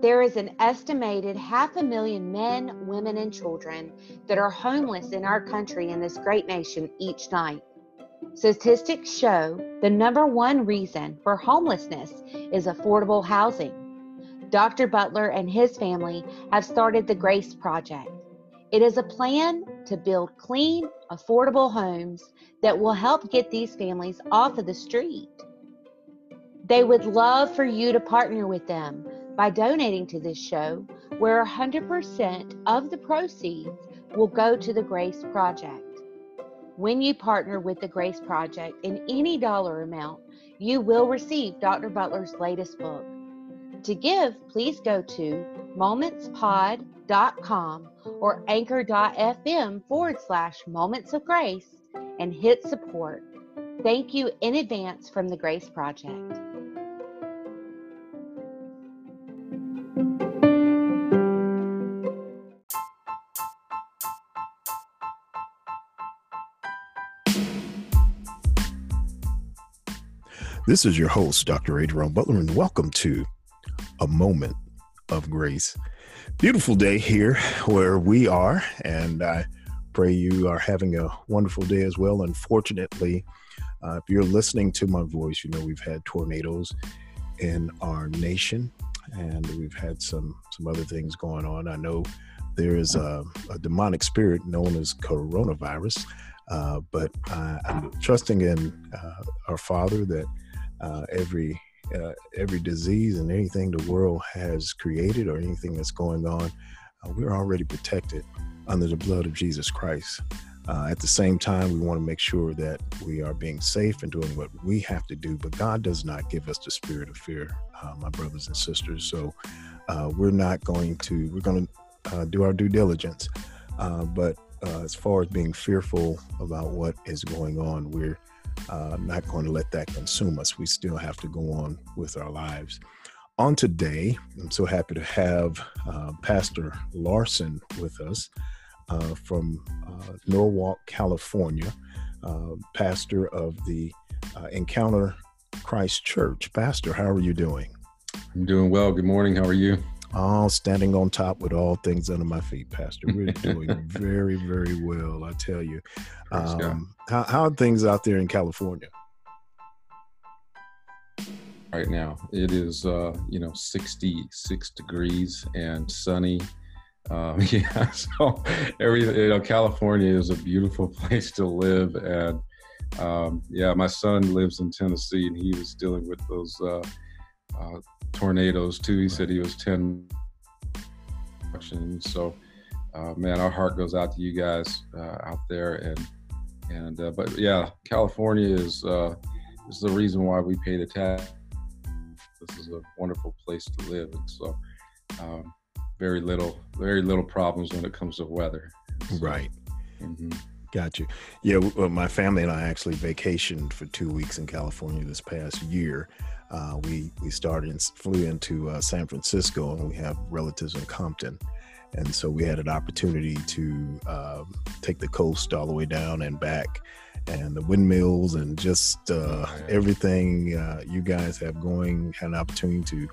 There is an estimated half a million men, women, and children that are homeless in our country and this great nation each night. Statistics show the number one reason for homelessness is affordable housing. Dr. Butler and his family have started the Grace Project. It is a plan to build clean, affordable homes that will help get these families off of the street. They would love for you to partner with them by donating to this show, where 100% of the proceeds will go to the Grace Project. When you partner with the Grace Project in any dollar amount, you will receive Dr. Butler's latest book. To give, please go to momentspod.com or anchor.fm forward slash moments of grace and hit support. Thank you in advance from the Grace Project. This is your host, Dr. Adrian Butler, and welcome to A Moment of Grace. Beautiful day here where we are, and I pray you are having a wonderful day as well. Unfortunately, uh, if you're listening to my voice, you know we've had tornadoes in our nation, and we've had some some other things going on. I know there is a, a demonic spirit known as coronavirus, uh, but I, am trusting in uh, our Father that uh, every uh, every disease and anything the world has created or anything that's going on, uh, we're already protected under the blood of Jesus Christ. Uh, at the same time, we want to make sure that we are being safe and doing what we have to do. But God does not give us the spirit of fear, uh, my brothers and sisters. So uh, we're not going to, we're going to do our due diligence. but as far as being fearful about what is going on, we're uh, not going to let that consume us. We still have to go on with our lives. On today, I'm so happy to have uh, Pastor Larsen with us uh, from uh, Norwalk, California, uh, pastor of the uh, Encounter Christ Church. Pastor, how are you doing? I'm doing well. Good morning. How are you? All standing on top with all things under my feet, Pastor. We're doing very, very well, I tell you. Um, how, how are things out there in California? Right now, it is, uh, you know, 66 degrees and sunny. Um, yeah, so every, you know, California is a beautiful place to live. And um, yeah, my son lives in Tennessee and he was dealing with those uh, uh, tornadoes too. He said he was 10. So, uh, man, our heart goes out to you guys uh, out there. And, and, uh, but yeah, California is, uh, is the reason why we pay the tax. This is a wonderful place to live. And so, um, very little, very little problems when it comes to weather. So, right. Mm-hmm. Got you. Yeah, well, my family and I actually vacationed for two weeks in California this past year uh, we we started and flew into uh, San Francisco, and we have relatives in Compton, and so we had an opportunity to uh, take the coast all the way down and back, and the windmills and just uh, everything uh, you guys have going. Had an opportunity to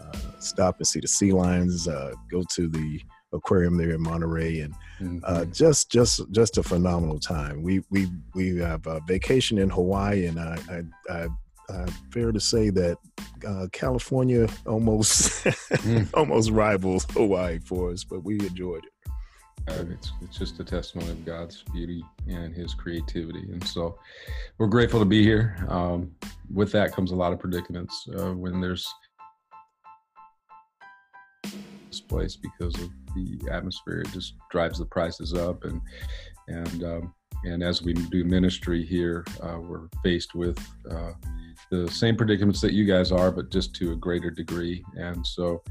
uh, stop and see the sea lions, go to the aquarium there in Monterey, and mm-hmm. just just just a phenomenal time. We we we have a vacation in Hawaii, and I I, I uh, fair to say that uh, California almost mm. almost rivals Hawaii for us, but we enjoyed it. Uh, it's, it's just a testimony of God's beauty and His creativity, and so we're grateful to be here. Um, with that comes a lot of predicaments uh, when there's this place because of the atmosphere. It just drives the prices up, and and um, and as we do ministry here, uh, we're faced with uh, the same predicaments that you guys are, but just to a greater degree. And so,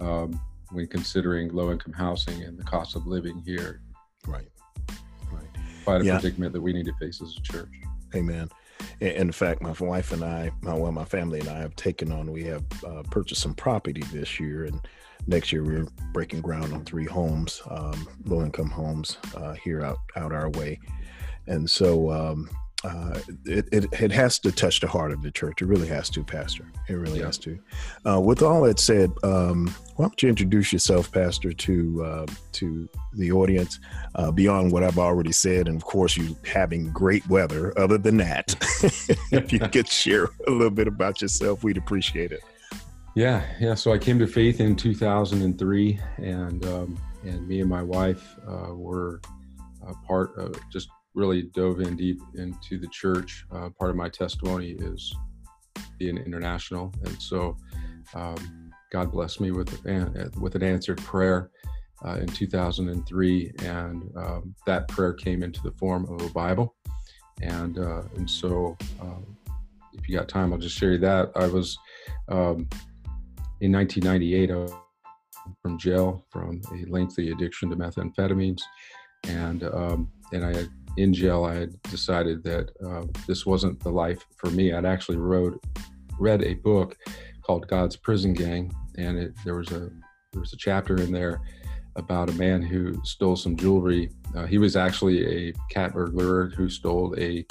um, when considering low income housing and the cost of living here, right, right, quite a yeah. predicament that we need to face as a church. Amen. In fact, my wife and I, my, well, my family and I have taken on, we have uh, purchased some property this year. And next year we're breaking ground on three homes, um, low income homes uh, here out, out our way and so um, uh, it, it, it has to touch the heart of the church. It really has to, Pastor. It really yeah. has to. Uh, with all that said, um, why don't you introduce yourself, Pastor, to uh, to the audience uh, beyond what I've already said, and of course, you having great weather. Other than that, if you could share a little bit about yourself, we'd appreciate it. Yeah, yeah. So I came to faith in 2003, and um, and me and my wife uh, were part of just really dove in deep into the church. Uh, part of my testimony is being international, and so um, God blessed me with with an answered prayer uh, in 2003, and um, that prayer came into the form of a Bible, and uh, and so um, if you got time, I'll just share you that. I was um, in 1998 uh, from jail from a lengthy addiction to methamphetamines, and um, and I had in jail, I had decided that uh, this wasn't the life for me. I'd actually wrote, read a book called God's Prison Gang, and it, there was a there was a chapter in there about a man who stole some jewelry. Uh, he was actually a cat burglar who stole a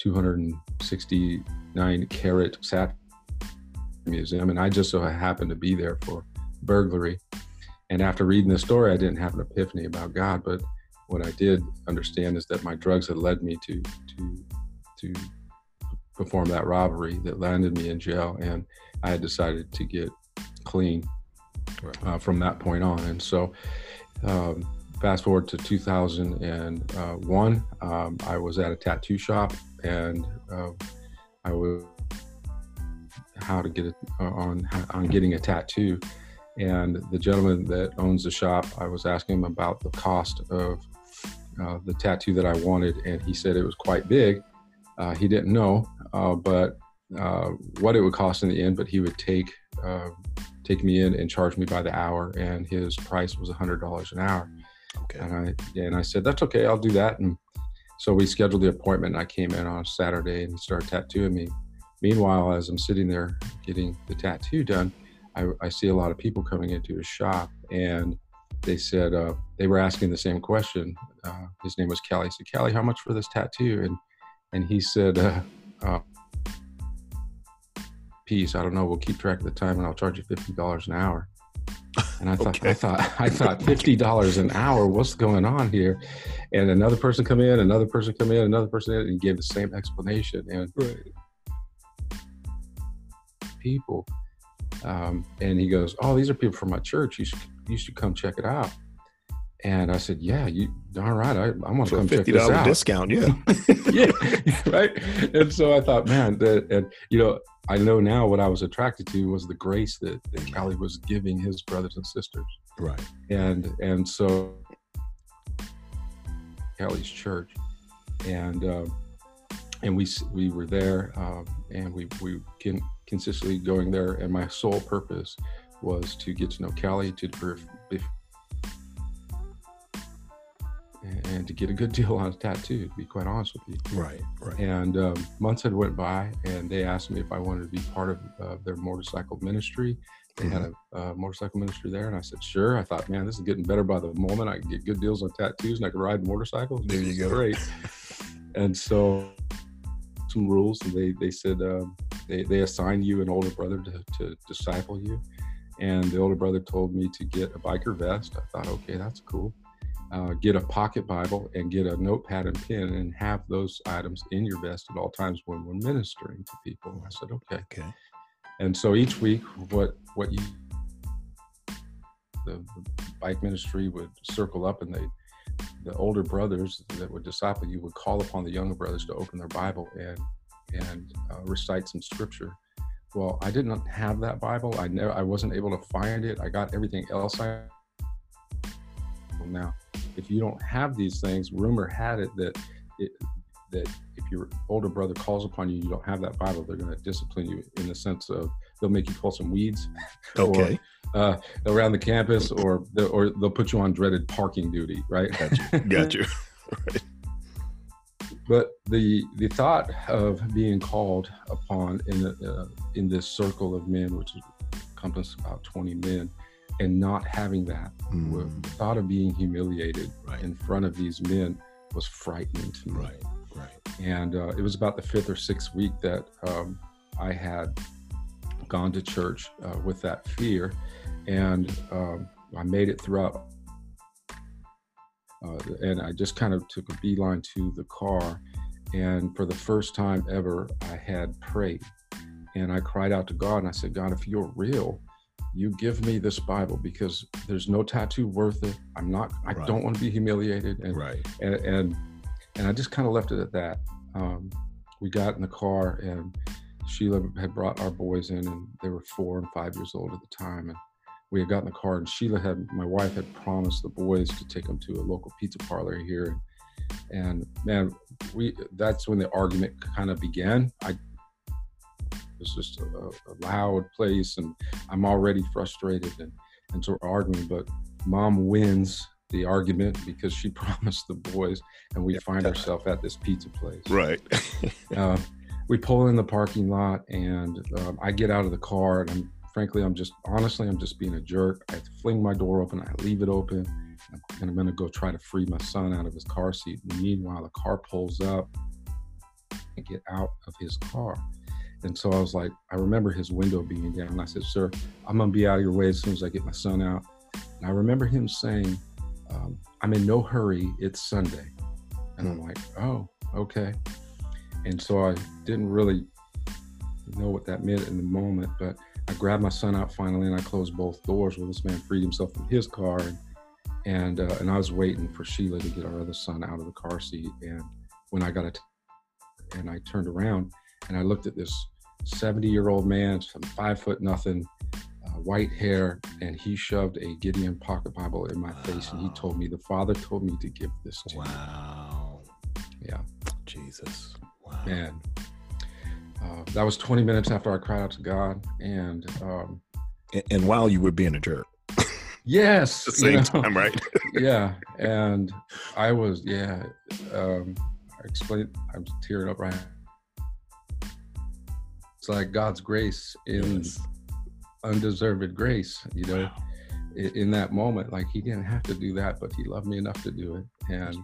269 carat sat museum, and I just so happened to be there for burglary. And after reading the story, I didn't have an epiphany about God, but what I did understand is that my drugs had led me to to to perform that robbery that landed me in jail, and I had decided to get clean uh, from that point on. And so, um, fast forward to 2001, um, I was at a tattoo shop, and uh, I was how to get it uh, on on getting a tattoo. And the gentleman that owns the shop, I was asking him about the cost of uh, the tattoo that I wanted, and he said it was quite big. Uh, he didn't know, uh, but uh, what it would cost in the end. But he would take uh, take me in and charge me by the hour, and his price was hundred dollars an hour. Okay. And I and I said that's okay, I'll do that. And so we scheduled the appointment. And I came in on a Saturday, and he started tattooing me. Meanwhile, as I'm sitting there getting the tattoo done, I, I see a lot of people coming into his shop, and they said uh, they were asking the same question. Uh, his name was Kelly. I said, Kelly, how much for this tattoo? And and he said, uh, uh, "Peace. I don't know. We'll keep track of the time, and I'll charge you fifty dollars an hour." And I thought, okay. I thought, I thought, fifty dollars an hour. What's going on here? And another person come in, another person come in, another person in, and gave the same explanation. And right. People, um, and he goes, "Oh, these are people from my church. You should you should come check it out. And I said, yeah, you darn right. I, I want to come check this out. discount. Yeah. yeah. Right. And so I thought, man, that, and you know, I know now what I was attracted to was the grace that, that was giving his brothers and sisters. Right. And, and so Kelly's church and, um, and we, we were there, um, and we, we can consistently going there. And my sole purpose was to get to know Kelly, to and to get a good deal on a tattoo. To be quite honest with you, right, right. And um, months had went by, and they asked me if I wanted to be part of uh, their motorcycle ministry. They mm-hmm. had a uh, motorcycle ministry there, and I said, "Sure." I thought, "Man, this is getting better by the moment. I can get good deals on tattoos, and I can ride motorcycles." There you go. Great. and so, some rules, and they they said um, they they assigned you an older brother to to disciple you and the older brother told me to get a biker vest. I thought, okay, that's cool. Uh, get a pocket Bible and get a notepad and pen and have those items in your vest at all times when we're ministering to people. I said, okay. Okay. And so each week, what what you the, the bike ministry would circle up and they the older brothers that would disciple you would call upon the younger brothers to open their Bible and and uh, recite some scripture well, I didn't have that Bible. I never, I wasn't able to find it. I got everything else. I now, if you don't have these things, rumor had it that it, that if your older brother calls upon you, you don't have that Bible, they're going to discipline you in the sense of they'll make you pull some weeds, okay, or, uh, around the campus, or or they'll put you on dreaded parking duty, right? Gotcha. Got you. right. But the the thought of being called upon in uh, in this circle of men, which encompasses about 20 men, and not having that, mm. the thought of being humiliated right. in front of these men was frightening to me. Right. And uh, it was about the fifth or sixth week that um, I had gone to church uh, with that fear. And um, I made it throughout. Uh, and I just kind of took a beeline to the car. And for the first time ever, I had prayed. And I cried out to God and I said, God, if you're real, you give me this Bible because there's no tattoo worth it. I'm not, I right. don't want to be humiliated. And, right. And, and, and I just kind of left it at that. Um, we got in the car and Sheila had brought our boys in and they were four and five years old at the time. And we had gotten the car and Sheila had, my wife had promised the boys to take them to a local pizza parlor here. And man, we, that's when the argument kind of began. I, it's just a, a, loud place and I'm already frustrated and, and so we're arguing, but mom wins the argument because she promised the boys and we find ourselves at this pizza place. Right. uh, we pull in the parking lot and um, I get out of the car and I'm frankly, I'm just honestly, I'm just being a jerk. I fling my door open, I leave it open, and I'm gonna go try to free my son out of his car seat. Meanwhile, the car pulls up and get out of his car. And so I was like, I remember his window being down. And I said, Sir, I'm gonna be out of your way as soon as I get my son out. And I remember him saying, um, I'm in no hurry, it's Sunday. And I'm like, oh, okay. And so I didn't really know what that meant in the moment, but I grabbed my son out finally and I closed both doors. Well, this man freed himself from his car. And, and, uh, and I was waiting for Sheila to get our other son out of the car seat. And when I got it, and I turned around and I looked at this 70 year old man, some five foot nothing, uh, white hair, and he shoved a Gideon pocket Bible in my wow. face. And he told me, The Father told me to give this to wow. you. Wow. Yeah. Jesus. Wow. Man. Uh, that was 20 minutes after I cried out to God. And, um, and, and while you were being a jerk. yes. At the same you know, time, right? yeah. And I was, yeah. Um, I explained, I'm tearing up right now. It's like God's grace in yes. undeserved grace, you know, wow. in, in that moment. Like he didn't have to do that, but he loved me enough to do it. And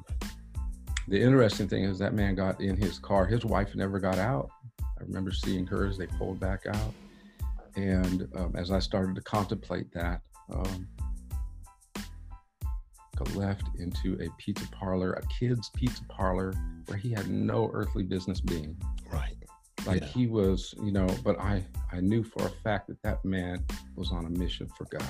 the interesting thing is that man got in his car. His wife never got out. I remember seeing her as they pulled back out. And um, as I started to contemplate that, um, got left into a pizza parlor, a kid's pizza parlor, where he had no earthly business being. Right. Like yeah. he was, you know, but I, I knew for a fact that that man was on a mission for God.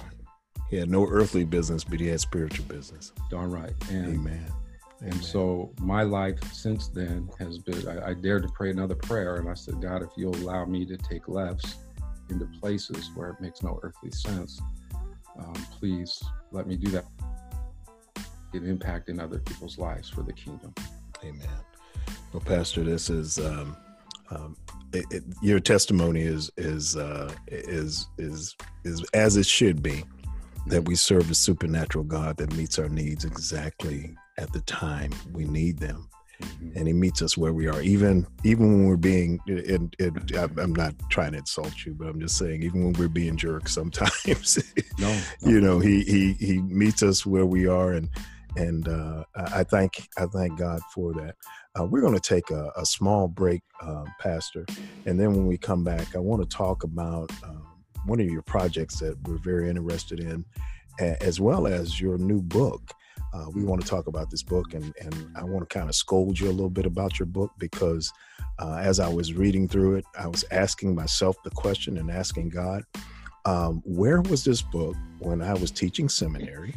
He had no earthly business, but he had spiritual business. Darn right. And Amen. And so my life since then has been, I, I, dared to pray another prayer. And I said, God, if you'll allow me to take lefts into places where it makes no earthly sense, um, please let me do that. Get impact in other people's lives for the kingdom. Amen. Well, Pastor, this is, um, um, it, it, your testimony is, is, uh, is, is, is as it should be that we serve a supernatural God that meets our needs exactly at the time we need them. Mm-hmm. And he meets us where we are, even even when we're being. And, and I'm not trying to insult you, but I'm just saying, even when we're being jerks, sometimes, no, no. you know, he he he meets us where we are, and and uh, I thank I thank God for that. Uh, we're going to take a, a, small break, uh, Pastor, and then when we come back, I want to talk about um, one of your projects that we're very interested in, as well as your new book. Uh, we want to talk about this book, and, and I want to kind of scold you a little bit about your book because uh, as I was reading through it, I was asking myself the question and asking God, um, where was this book when I was teaching seminary?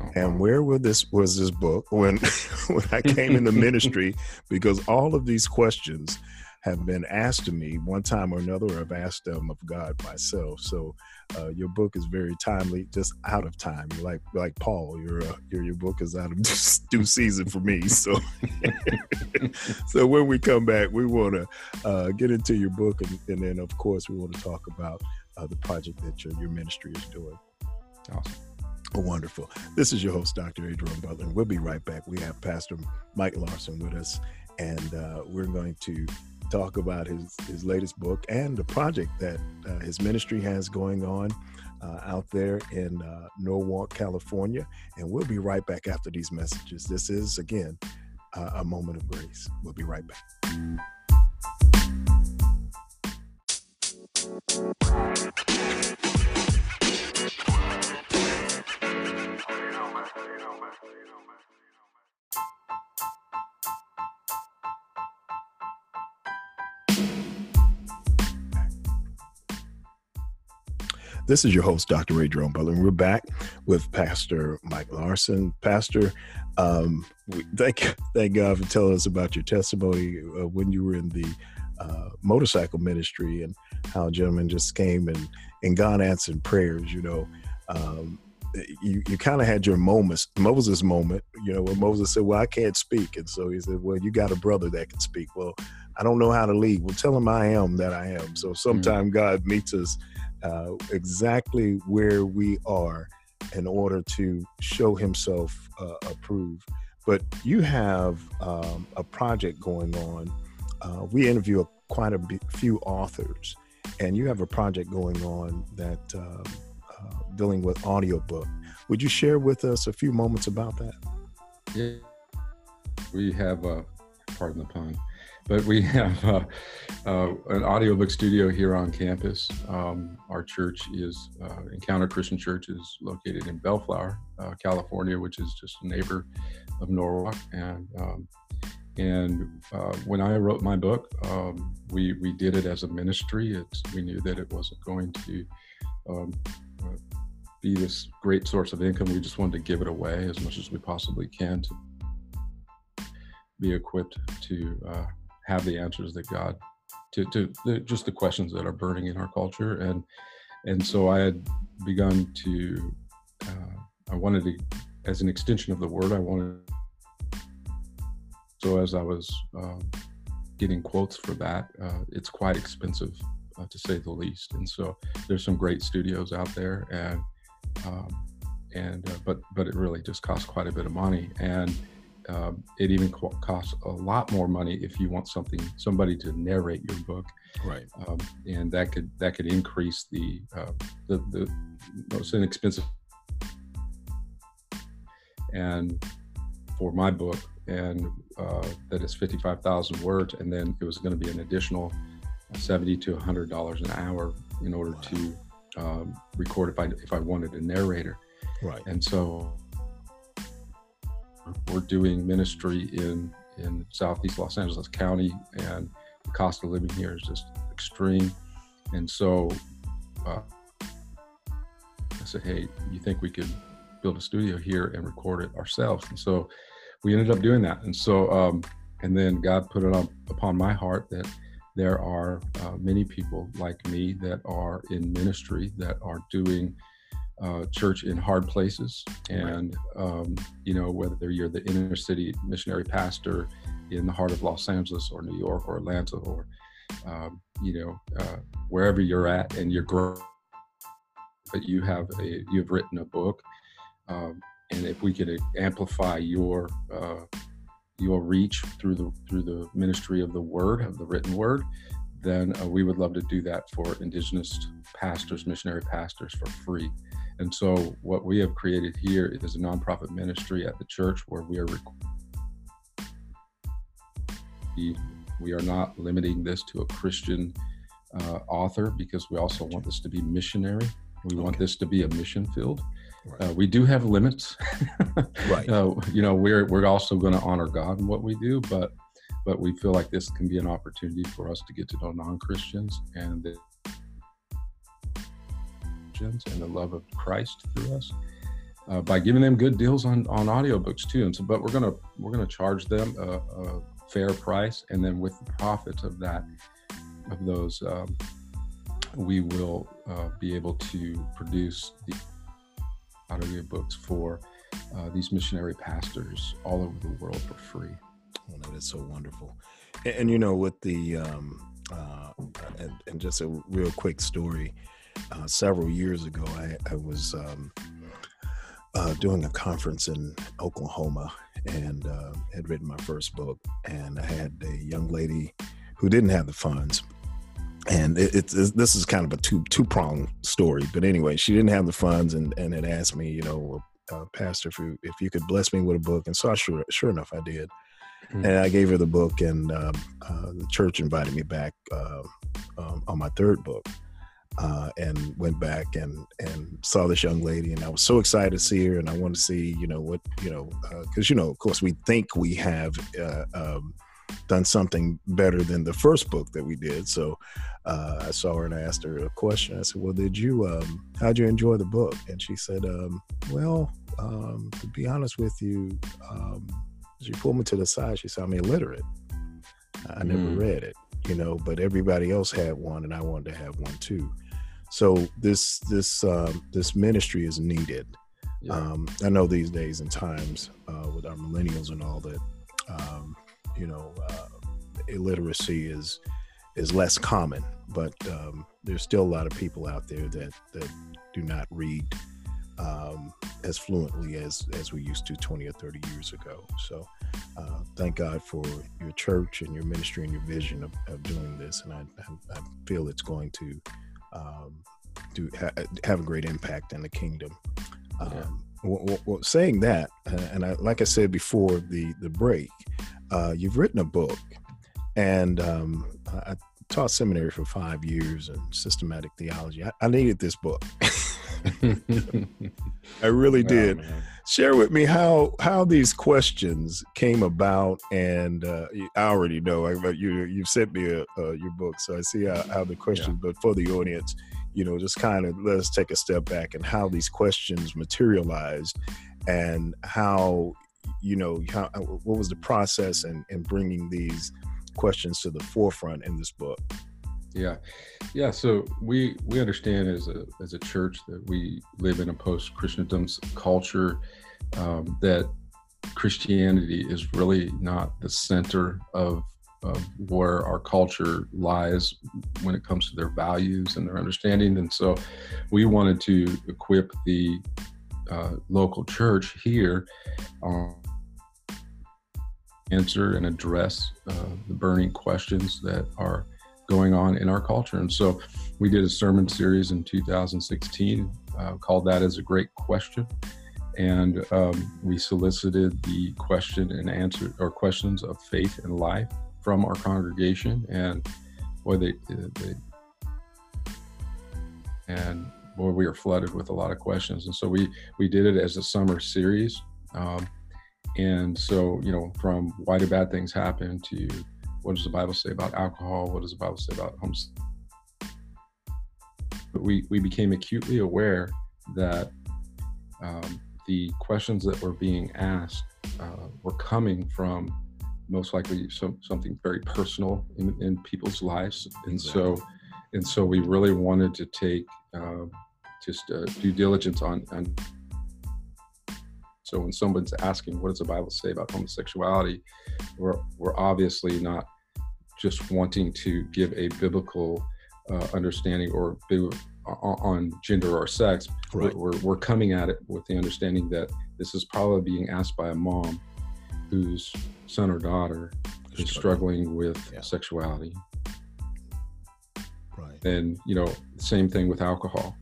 Oh, and where was this was this book when when I came into ministry? Because all of these questions have been asked to me one time or another, or I've asked them of God myself. So uh, your book is very timely, just out of time. Like like Paul, your uh, your your book is out of due season for me. So so when we come back, we want to uh, get into your book, and, and, then of course we want to talk about uh, the project that your, your ministry is doing. Awesome. Wonderful. This is your host, Dr. Adrian Butler. And we'll be right back. We have Pastor Mike Larsen with us, and uh, we're going to talk about his, his latest book and the project that uh, his ministry has going on uh, out there in uh, Norwalk, California. And we'll be right back after these messages. This is, again, a moment of grace. We'll be right back. This is your host, Dr. Ray Jerome Butler, and we're back with Pastor Mike Larsen. Pastor, um, we, thank thank God for telling us about your testimony uh, when you were in the uh, motorcycle ministry and how a gentleman just came and and God answered prayers. You know, um, you you kind of had your moments, Moses moment. You know, where Moses said, "Well, I can't speak," and so he said, "Well, you got a brother that can speak." Well, I don't know how to lead. Well, tell him I am that I am. So sometime mm-hmm. God meets us uh, exactly where we are in order to show himself uh, approved. But you have um, a project going on. Uh, we interview a, quite a few authors, and you have a project going on that um, uh, dealing with audiobook. Would you share with us a few moments about that? Yeah, we have, a pardon the pun, but we have uh, uh, an audiobook studio here on campus. Um, our church is uh, Encounter Christian Church is located in Bellflower, uh, California, which is just a neighbor of Norwalk. And um, and uh, when I wrote my book, um, we we did it as a ministry. It's, we knew that it wasn't going to um, uh, be this great source of income. We just wanted to give it away as much as we possibly can to be equipped to have the answers that God to to the, just the questions that are burning in our culture and and so I had begun to uh, I wanted to as an extension of the word I wanted so as I was um, getting quotes for that uh, it's quite expensive uh, to say the least and so there's some great studios out there and um, and uh, but but it really just costs quite a bit of money. And um, it even costs a lot more money if you want something somebody to narrate your book. Right. Um, and that could that could increase the uh, the, the most inexpensive and for my book and uh, that is 55,000 words and then it was going to be an additional 70 to 100 dollars an hour in order wow. to um, record if I if I wanted a narrator right and so we're doing ministry in in Southeast Los Angeles County, and the cost of living here is just extreme. And so uh, I said, "Hey, you think we could build a studio here and record it ourselves?" And so we ended up doing that. And so, um, and then God put it up upon my heart that there are uh, many people like me that are in ministry that are doing uh, church in hard places. And, um, you know, whether you're the inner city missionary pastor in the heart of Los Angeles or New York or Atlanta or, um, you know, uh, wherever you're at and you're growing, but you have a, you've written a book. Um, and if we could amplify your, uh, your reach through the through the ministry of the word of the written word then uh, we would love to do that for indigenous pastors missionary pastors for free and so, what we have created here is a nonprofit ministry at the church where we are. we are not limiting this to a Christian uh, author because we also want this to be missionary. We okay. want this to be a mission field. Right. Uh, we do have limits. right. Uh, you know, we're we're also going to honor God in what we do, but but we feel like this can be an opportunity for us to get to know non Christians and Christians and the love of Christ through us uh, by giving them good deals on on audiobooks too. And so, but we're gonna we're gonna charge them a, a fair price, and then with the profits of that of those, um, we will uh, be able to produce the audiobooks for uh, these missionary pastors all over the world for free. Oh, that is so wonderful. And, and you know, with the um, uh, and, and, just a real quick story uh, several years ago, I, I was um, uh, doing a conference in Oklahoma and uh, had written my first book. And I had a young lady who didn't have the funds. And it, it's, it's this is kind of a two two pronged story, but anyway, she didn't have the funds, and and it asked me, you know, uh, Pastor, if you if you could bless me with a book, and so I sure sure enough I did, mm-hmm. and I gave her the book, and um, uh, the church invited me back uh, um, on my third book. Uh, and went back and and saw this young lady, and I was so excited to see her, and I wanted to see, you know, what you know, because uh, you know, of course, we think we have uh, um, done something better than the first book that we did. So uh, I saw her and I asked her a question. I said, "Well, did you? Um, how'd you enjoy the book?" And she said, um, "Well, um, to be honest with you, um, she pulled me to the side. She said I'm illiterate. I never mm. read it, you know, but everybody else had one, and I wanted to have one too." So this this um, this ministry is needed. Yeah. Um, I know these days and times uh, with our millennials and all that, um, you know, uh, illiteracy is is less common, but um, there's still a lot of people out there that that do not read um, as fluently as as we used to 20 or 30 years ago. So uh, thank God for your church and your ministry and your vision of, of doing this, and I, I, I feel it's going to um, do ha- have a great impact in the kingdom. Um, yeah. well, well, saying that, uh, and I, like I said before the the break, uh, you've written a book, and um, I taught seminary for five years in systematic theology. I, I needed this book. I really did. Share with me how how these questions came about, and uh, I already know. I, you you've sent me a, uh, your book, so I see how, how the questions. Yeah. But for the audience, you know, just kind of let us take a step back and how these questions materialized, and how you know how what was the process in, in bringing these questions to the forefront in this book. Yeah, yeah. So we we understand as a as a church that we live in a post Christendom culture um, that Christianity is really not the center of of where our culture lies when it comes to their values and their understanding. And so we wanted to equip the uh, local church here um, answer and address uh, the burning questions that are going on in our culture. And so we did a sermon series in 2016 uh, called That is a Great Question. And um, we solicited the question and answer or questions of faith and life from our congregation. And boy, they, they and boy, we were flooded with a lot of questions. And so we, we did it as a summer series. Um, and so, you know, from why do bad things happen to you? what does the Bible say about alcohol? What does the Bible say about homosexuality? But we, we became acutely aware that um, the questions that were being asked uh, were coming from most likely some, something very personal in, in people's lives. And so, and so we really wanted to take uh, just uh, due diligence on, on so when someone's asking, what does the Bible say about homosexuality? We're, we're obviously not just wanting to give a biblical uh, understanding or on gender or sex. Right. We're, we're coming at it with the understanding that this is probably being asked by a mom whose son or daughter is struggling with yeah. sexuality. Right. And, you know, same thing with alcohol.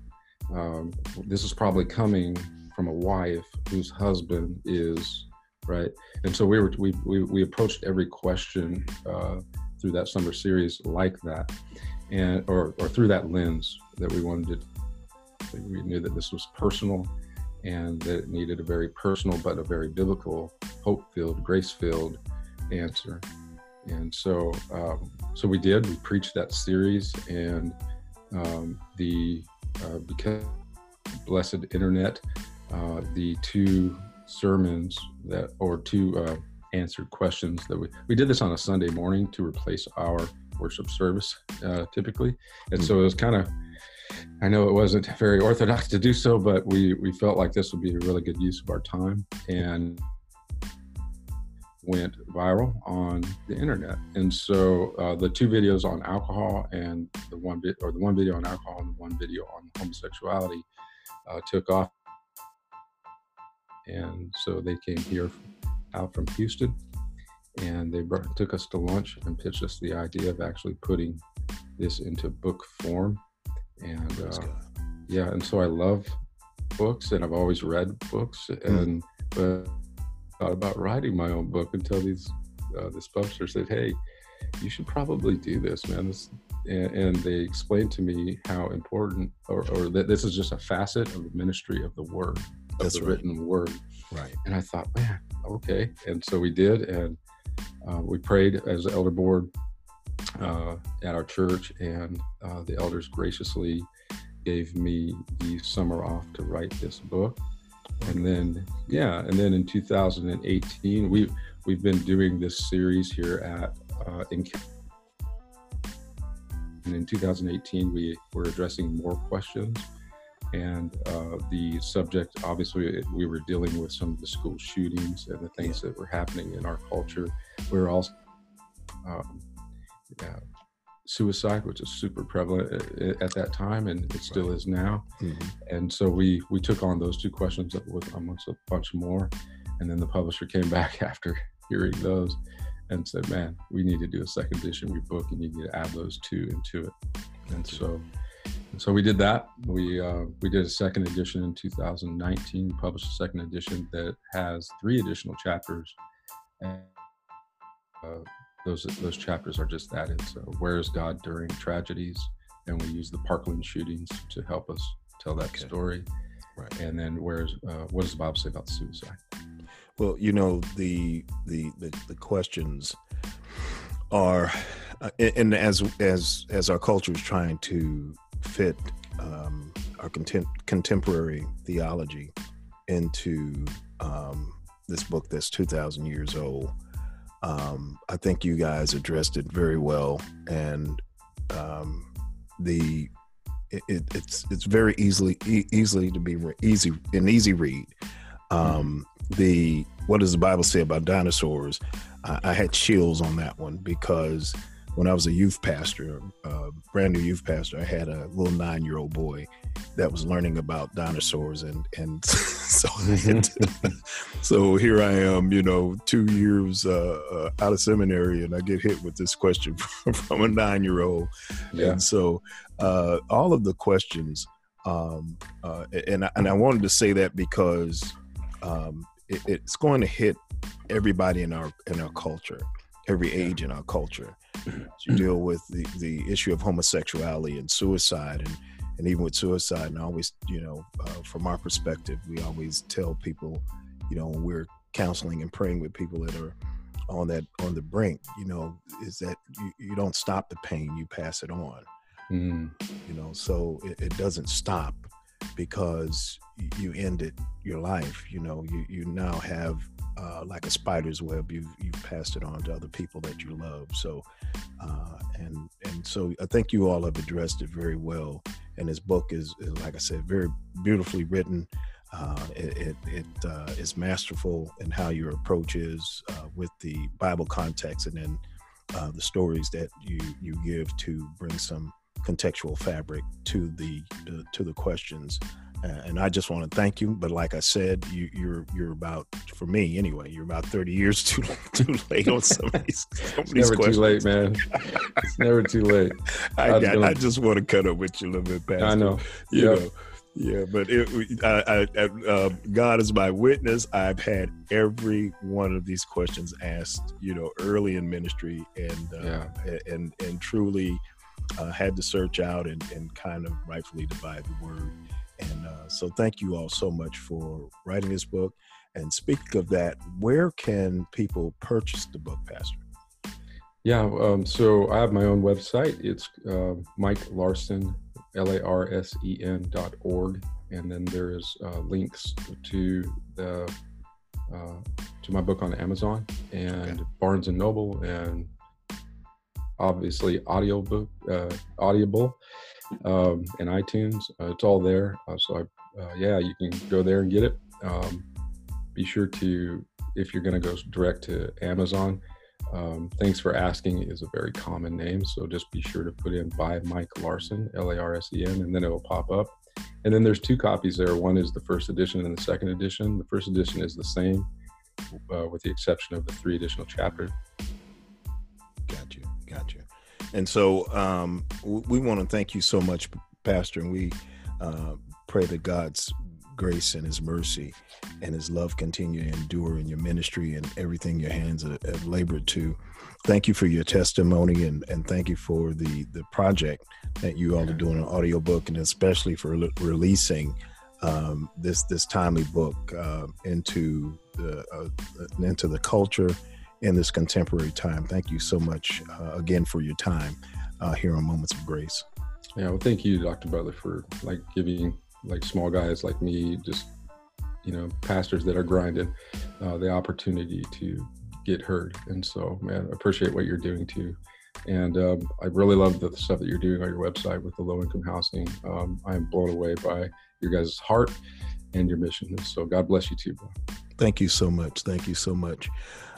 Um, this is probably coming from a wife whose husband is right and so we were we we, we approached every question uh, through that summer series like that, and or or through that lens that we wanted to. We knew that this was personal, and that it needed a very personal but a very biblical, hope-filled, grace-filled answer. And so, um, so we did. We preached that series, and um, the uh, because blessed internet, uh, the two sermons that or two uh, answered questions that we we did this on a Sunday morning to replace our worship service uh, typically, and so it was kind of. I know it wasn't very orthodox to do so, but we we felt like this would be a really good use of our time and went viral on the internet. And so uh, the two videos on alcohol and the one bit or the one video on alcohol and the one video on homosexuality uh, took off. And so they came here out from Houston, and they brought, took us to lunch and pitched us the idea of actually putting this into book form. And uh, yeah, and so I love books, and I've always read books, mm. and but thought about writing my own book until these uh, this publisher said, "Hey, you should probably do this, man." This, and, and they explained to me how important, or, or, that this is just a facet of the ministry of the Word, of That's the right. written Word. Right. And I thought, man, okay. And so we did, and uh, we prayed as elder board uh, at our church, and uh, the elders graciously gave me the summer off to write this book. And then, yeah, and then in 2018, we we've been doing this series here at uh, in. And in 2018, we were addressing more questions and uh, the subject obviously we were dealing with some of the school shootings and the things that were happening in our culture we were also um, yeah, suicide which is super prevalent at, at that time and it still Right. is now Mhm. and so we we took on those two questions with amongst a bunch more and then the publisher came back after hearing those and said man we need to do a second edition of your book and you need to add those two into it and so and so we did that. We uh, we did a second edition in 2019. Published a second edition that has three additional chapters, and uh, those those chapters are just added. So where is God during tragedies? And we use the Parkland shootings to help us tell that Okay. story. Right. And then where's uh, what does the Bible say about suicide? Well, you know the the the, the questions are, uh, and as as as our culture is trying to fit um, our contem- contemporary theology into um, this book that's two thousand years old. Um, I think you guys addressed it very well, and um, the it, it, it's it's very easily e- easily to be re- easy an easy read. Um, the what does the Bible say about dinosaurs? I, I had chills on that one because when I was a youth pastor, uh, brand new youth pastor, I had a little nine year old boy that was learning about dinosaurs, and and so so here I am, you know, two years uh, uh, out of seminary, and I get hit with this question from, from a nine year old, Yeah. and so uh, all of the questions, um, uh, and I, and I wanted to say that because um, it, it's going to hit everybody in our in our culture, every age in our culture. You deal with the the issue of homosexuality and suicide, and and even with suicide, and I always, you know, uh, from our perspective, we always tell people, you know, when we're counseling and praying with people that are on that on the brink, you know, is that you, you don't stop the pain, you pass it on. Mm, you know so it, it doesn't stop because you ended your life you know you you now have uh, like a spider's web you've you've passed it on to other people that you love. So uh, and and so I think you all have addressed it very well. And this book is, is like I said very beautifully written. Uh, it it, it uh, is masterful in how your approach is uh, with the Bible context and then uh, the stories that you you give to bring some contextual fabric to the uh, to the questions uh, and I just want to thank you but like I said you, you're you're about for me anyway you're about 30 years too too late on some of these, it's never questions too late, man. It's never too late. I, I got, I just want to cut up with you a little bit Pastor. I know. you Yeah. know yeah but it, I, I, I, uh, god is my witness i've had every one of these questions asked you know early in ministry and uh, Yeah. and and truly uh, had to search out and, and kind of rightfully divide the word and uh, so thank you all so much for writing this book and speaking of that where can people purchase the book pastor Yeah, um, so I have my own website. It's uh, Mike Larsen, L A R S E N dot org, and then there's uh, links to the uh, to my book on Amazon and Okay. Barnes and Noble, and obviously audiobook, uh, Audible, um, and iTunes. Uh, it's all there. Uh, so I, uh, yeah, you can go there and get it. Um, be sure to if you're going to go direct to Amazon. Um, Thanks for asking is a very common name, so just be sure to put in by Mike Larsen, L A R S E N, and then it will pop up. And then there's two copies there. One is the first edition and the second edition. The first edition is the same, uh, with the exception of the three additional chapters. And so um, we want to thank you so much, Pastor, and we uh, pray that God's grace and his mercy and his love continue to endure in your ministry and everything your hands have, labored to. Thank you for your testimony and, and thank you for the, the project that you all are doing an audiobook and especially for re- releasing um, this this timely book uh, into the uh, into the culture in this contemporary time. Thank you so much uh, again for your time uh, here on Moments of Grace. Yeah, well, thank you, Dr. Butler, for like giving like small guys like me, just you know, pastors that are grinding, uh, the opportunity to get heard. And so, man, appreciate what you're doing too. And um, I really love the stuff that you're doing on your website with the low income housing. Um, I am blown away by your guys' heart and your mission. And so, God bless you too, bro. Thank you so much. Thank you so much,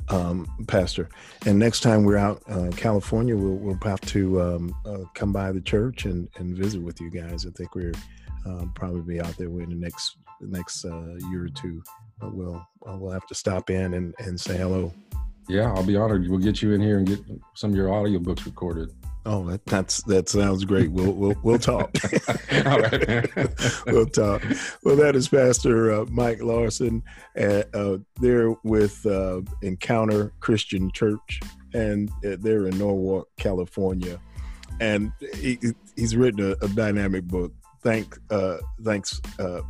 um, Pastor. And next time we're out uh, in California, we'll, we'll have to um, uh, come by the church and, and visit with you guys. I think we're um, probably be out there in the next next uh, year or two. But we'll we'll have to stop in and, and say hello. Yeah, I'll be honored. We'll get you in here and get some of your audiobooks recorded. Oh, that, that's that sounds great. We'll we'll we'll talk. All right, we'll talk. Well, that is Pastor uh, Mike Larsen. At, uh, they're with uh, Encounter Christian Church, and uh, they're in Norwalk, California. And he, he's written a, a dynamic book. Thank uh, thanks uh,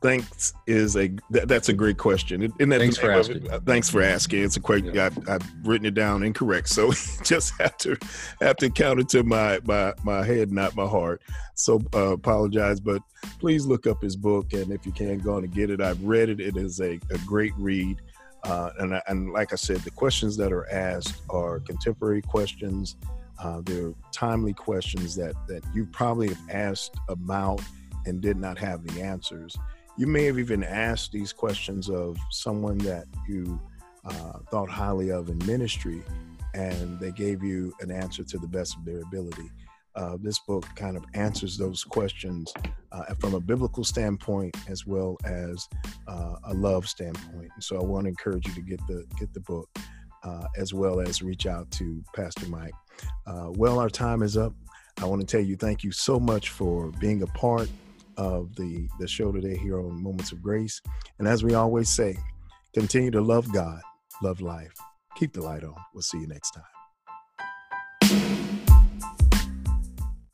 thanks is a that, that's a great question. Isn't that thanks for asking. Uh, thanks for asking. It's a great. Yeah. I've, I've, written it down incorrect, so just have to have to count it to my my my head, not my heart. So uh, apologize, but please look up his book, and if you can, go on and get it. I've read it. It is a, a great read. Uh, and, and like I said, the questions that are asked are contemporary questions. Uh, they're timely questions that that you probably have asked about and did not have the answers you may have even asked these questions of someone that you uh, thought highly of in ministry, and they gave you an answer to the best of their ability. Uh, this book kind of answers those questions uh, from a biblical standpoint as well as uh, a love standpoint. And so I want to encourage you to get the get the book uh, as well as reach out to Pastor Mike. Uh, well, our time is up. I want to tell you thank you so much for being a part of the, the show today here on Moments of Grace. And as we always say, continue to love God, love life, keep the light on. We'll see you next time.